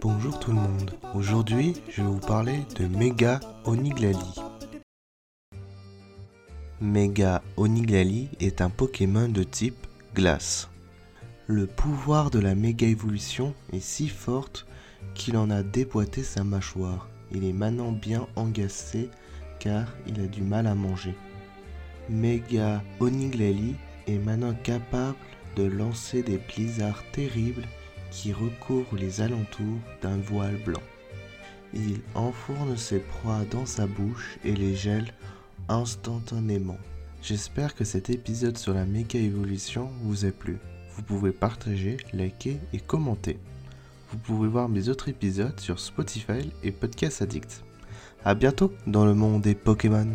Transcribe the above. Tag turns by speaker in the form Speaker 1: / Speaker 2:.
Speaker 1: Bonjour tout le monde. Aujourd'hui, je vais vous parler de Mega Oniglali. Mega Oniglali est un Pokémon de type glace. Le pouvoir de la méga évolution est si forte qu'il en a déboîté sa mâchoire. Il est maintenant bien engacé car il a du mal à manger. Mega Oniglali est maintenant capable de lancer des blizzards terribles qui recourent les alentours d'un voile blanc. Il enfourne ses proies dans sa bouche et les gèle instantanément. J'espère que cet épisode sur la méga évolution vous a plu. Vous pouvez partager, liker et commenter. Vous pouvez voir mes autres épisodes sur Spotify et Podcast Addict. A bientôt dans le monde des Pokémon.